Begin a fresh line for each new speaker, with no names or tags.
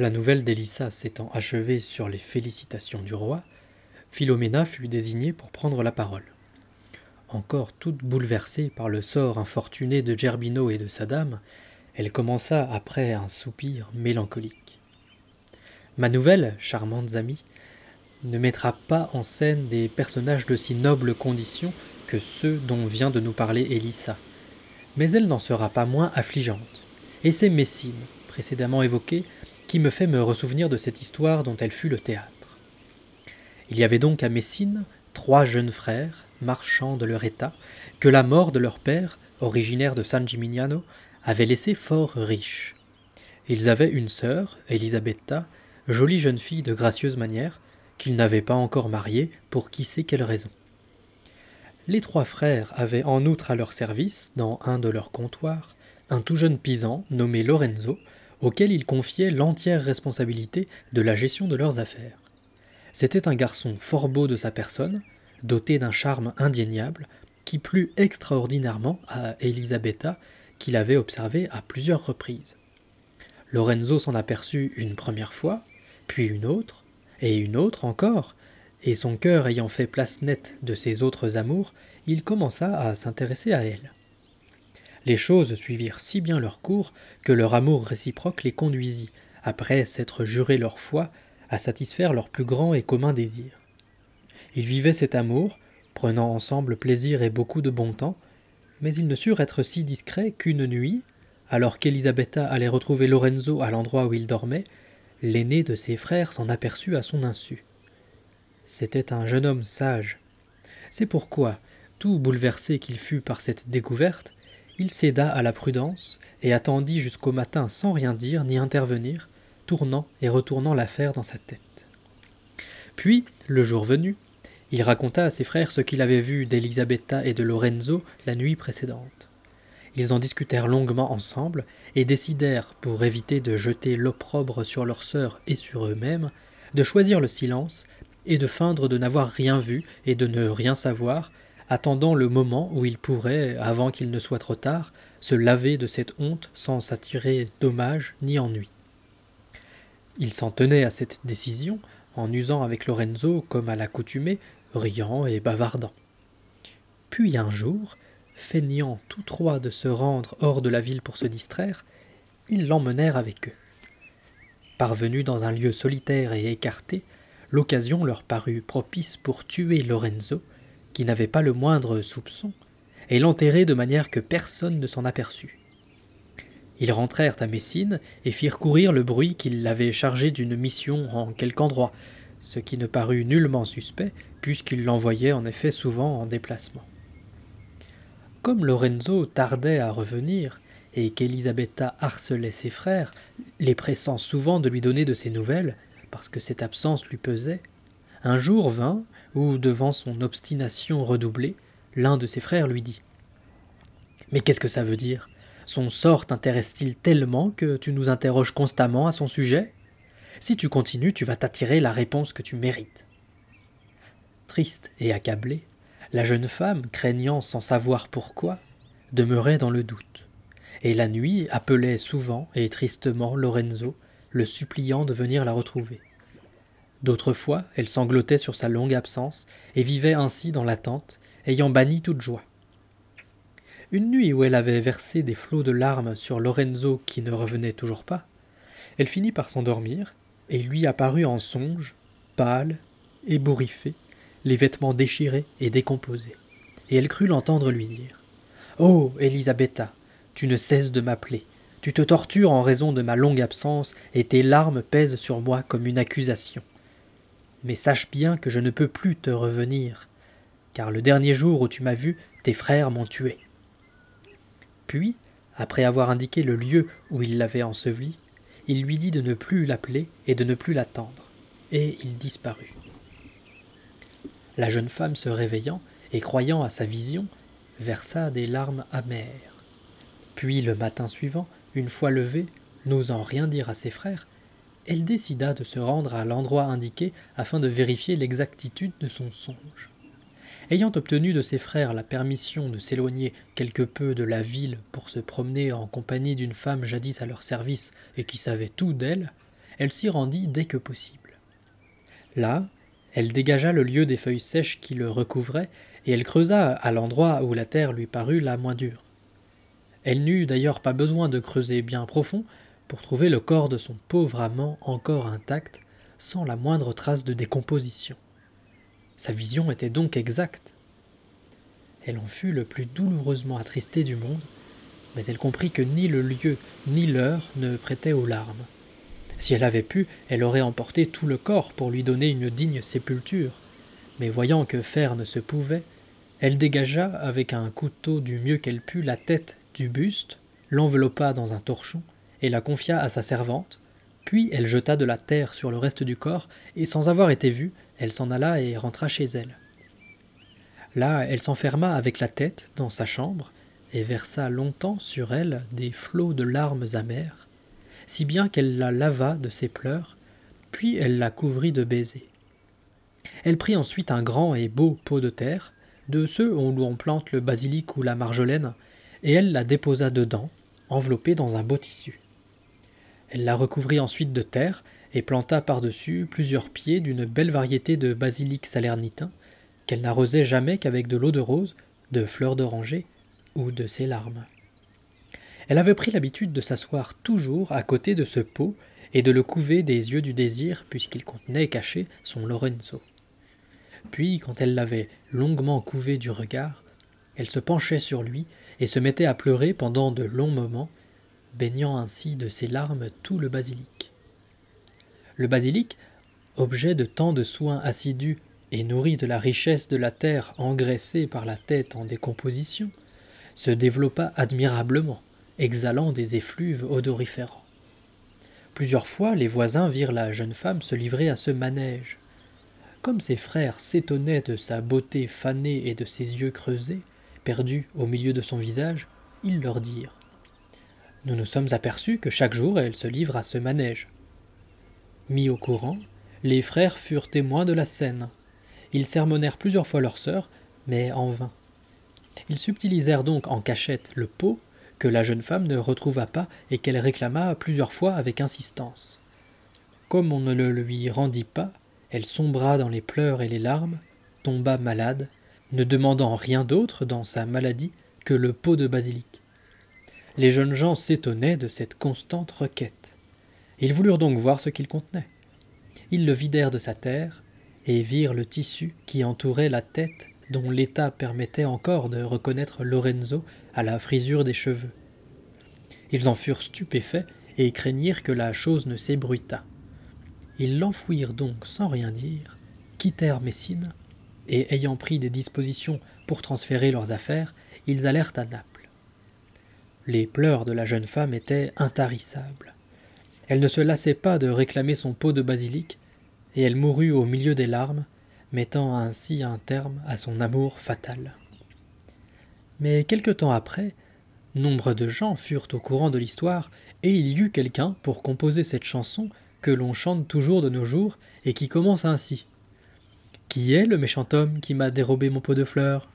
La nouvelle d'Élissa s'étant achevée sur les félicitations du roi, Philoména fut désignée pour prendre la parole. Encore toute bouleversée par le sort infortuné de Gerbino et de sa dame, elle commença après un soupir mélancolique. Ma nouvelle, charmantes amies, ne mettra pas en scène des personnages de si noble condition que ceux dont vient de nous parler Élissa, mais elle n'en sera pas moins affligeante. Et c'est Messine, précédemment évoquée, qui me fait me ressouvenir de cette histoire dont elle fut le théâtre. Il y avait donc à Messine trois jeunes frères, marchands de leur état, que la mort de leur père, originaire de San Gimignano, avait laissé fort riches. Ils avaient une sœur, Elisabetta, jolie jeune fille de gracieuse manière, qu'ils n'avaient pas encore mariée pour qui sait quelle raison. Les trois frères avaient en outre à leur service, dans un de leurs comptoirs, un tout jeune pisan nommé Lorenzo, auquel ils confiaient l'entière responsabilité de la gestion de leurs affaires. C'était un garçon fort beau de sa personne, doté d'un charme indéniable, qui plut extraordinairement à Elisabetta, qu'il avait observé à plusieurs reprises. Lorenzo s'en aperçut une première fois, puis une autre, et une autre encore, et son cœur ayant fait place nette de ses autres amours, il commença à s'intéresser à elle. Les choses suivirent si bien leur cours que leur amour réciproque les conduisit, après s'être juré leur foi, à satisfaire leurs plus grands et communs désirs. Ils vivaient cet amour, prenant ensemble plaisir et beaucoup de bon temps, mais ils ne surent être si discrets qu'une nuit, alors qu'Elisabetta allait retrouver Lorenzo à l'endroit où il dormait, l'aîné de ses frères s'en aperçut à son insu. C'était un jeune homme sage. C'est pourquoi, tout bouleversé qu'il fut par cette découverte, il céda à la prudence et attendit jusqu'au matin sans rien dire ni intervenir, tournant et retournant l'affaire dans sa tête. Puis, le jour venu, il raconta à ses frères ce qu'il avait vu d'Elisabetta et de Lorenzo la nuit précédente. Ils en discutèrent longuement ensemble et décidèrent, pour éviter de jeter l'opprobre sur leur sœur et sur eux-mêmes, de choisir le silence et de feindre de n'avoir rien vu et de ne rien savoir, attendant le moment où ils pourraient, avant qu'il ne soit trop tard, se laver de cette honte sans s'attirer dommage ni ennui. Ils s'en tenaient à cette décision, en usant avec Lorenzo comme à l'accoutumée riant et bavardant. Puis un jour, feignant tous trois de se rendre hors de la ville pour se distraire, ils l'emmenèrent avec eux. Parvenus dans un lieu solitaire et écarté, l'occasion leur parut propice pour tuer Lorenzo, n'avait pas le moindre soupçon, et l'enterrer de manière que personne ne s'en aperçut. Ils rentrèrent à Messine et firent courir le bruit qu'ils l'avaient chargé d'une mission en quelque endroit, ce qui ne parut nullement suspect, puisqu'il l'envoyait en effet souvent en déplacement. Comme Lorenzo tardait à revenir, et qu'Elisabetta harcelait ses frères, les pressant souvent de lui donner de ses nouvelles, parce que cette absence lui pesait, un jour vint où, devant son obstination redoublée, l'un de ses frères lui dit Mais qu'est-ce que ça veut dire? Son sort t'intéresse-t-il tellement que tu nous interroges constamment à son sujet? Si tu continues, tu vas t'attirer la réponse que tu mérites. Triste et accablée, la jeune femme, craignant sans savoir pourquoi, demeurait dans le doute, et la nuit appelait souvent et tristement Lorenzo, le suppliant de venir la retrouver. D'autres fois, elle sanglotait sur sa longue absence et vivait ainsi dans l'attente, ayant banni toute joie. Une nuit où elle avait versé des flots de larmes sur Lorenzo qui ne revenait toujours pas, elle finit par s'endormir et lui apparut en songe, pâle, ébouriffé, les vêtements déchirés et décomposés, et elle crut l'entendre lui dire Oh, Elisabetta, tu ne cesses de m'appeler. Tu te tortures en raison de ma longue absence, et tes larmes pèsent sur moi comme une accusation. Mais sache bien que je ne peux plus te revenir, car le dernier jour où tu m'as vu, tes frères m'ont tué. Puis, après avoir indiqué le lieu où il l'avait enseveli, il lui dit de ne plus l'appeler et de ne plus l'attendre, et il disparut. La jeune femme se réveillant et croyant à sa vision, versa des larmes amères. Puis le matin suivant, une fois levée, n'osant rien dire à ses frères, elle décida de se rendre à l'endroit indiqué afin de vérifier l'exactitude de son songe. Ayant obtenu de ses frères la permission de s'éloigner quelque peu de la ville pour se promener en compagnie d'une femme jadis à leur service et qui savait tout d'elle, elle s'y rendit dès que possible. Là, elle dégagea le lieu des feuilles sèches qui le recouvraient, et elle creusa à l'endroit où la terre lui parut la moins dure. Elle n'eut d'ailleurs pas besoin de creuser bien profond pour trouver le corps de son pauvre amant encore intact, sans la moindre trace de décomposition. Sa vision était donc exacte. Elle en fut le plus douloureusement attristée du monde, mais elle comprit que ni le lieu ni l'heure ne prêtaient aux larmes. Si elle avait pu, elle aurait emporté tout le corps pour lui donner une digne sépulture, mais voyant que faire ne se pouvait, elle dégagea avec un couteau du mieux qu'elle put la tête du buste, l'enveloppa dans un torchon et la confia à sa servante, puis elle jeta de la terre sur le reste du corps, et sans avoir été vue, elle s'en alla et rentra chez elle. Là, elle s'enferma avec la tête dans sa chambre, et versa longtemps sur elle des flots de larmes amères, si bien qu'elle la lava de ses pleurs, puis elle la couvrit de baisers. Elle prit ensuite un grand et beau pot de terre, de ceux où l'on plante le basilic ou la marjolaine, et elle la déposa dedans, enveloppée dans un beau tissu. Elle la recouvrit ensuite de terre et planta par-dessus plusieurs pieds d'une belle variété de basilic salernitain qu'elle n'arrosait jamais qu'avec de l'eau de rose, de fleurs d'oranger ou de ses larmes. Elle avait pris l'habitude de s'asseoir toujours à côté de ce pot et de le couver des yeux du désir puisqu'il contenait caché son Lorenzo. Puis, quand elle l'avait longuement couvé du regard, elle se penchait sur lui et se mettait à pleurer pendant de longs moments, baignant ainsi de ses larmes tout le basilic. Le basilic, objet de tant de soins assidus et nourri de la richesse de la terre engraissée par la tête en décomposition, se développa admirablement, exhalant des effluves odoriférants. Plusieurs fois les voisins virent la jeune femme se livrer à ce manège. Comme ses frères s'étonnaient de sa beauté fanée et de ses yeux creusés, perdus au milieu de son visage, ils leur dirent Nous nous sommes aperçus que chaque jour elle se livre à ce manège. Mis au courant, les frères furent témoins de la scène. Ils sermonnèrent plusieurs fois leur sœur, mais en vain. Ils subtilisèrent donc en cachette le pot que la jeune femme ne retrouva pas et qu'elle réclama plusieurs fois avec insistance. Comme on ne le lui rendit pas, elle sombra dans les pleurs et les larmes, tomba malade, ne demandant rien d'autre dans sa maladie que le pot de basilic. Les jeunes gens s'étonnaient de cette constante requête. Ils voulurent donc voir ce qu'il contenait. Ils le vidèrent de sa terre et virent le tissu qui entourait la tête dont l'état permettait encore de reconnaître Lorenzo à la frisure des cheveux. Ils en furent stupéfaits et craignirent que la chose ne s'ébruitât. Ils l'enfouirent donc sans rien dire, quittèrent Messine, et ayant pris des dispositions pour transférer leurs affaires, ils allèrent à Naples. Les pleurs de la jeune femme étaient intarissables. Elle ne se lassait pas de réclamer son pot de basilic, et elle mourut au milieu des larmes, mettant ainsi un terme à son amour fatal. Mais quelque temps après, nombre de gens furent au courant de l'histoire, et il y eut quelqu'un pour composer cette chanson que l'on chante toujours de nos jours et qui commence ainsi. Qui est le méchant homme qui m'a dérobé mon pot de fleurs?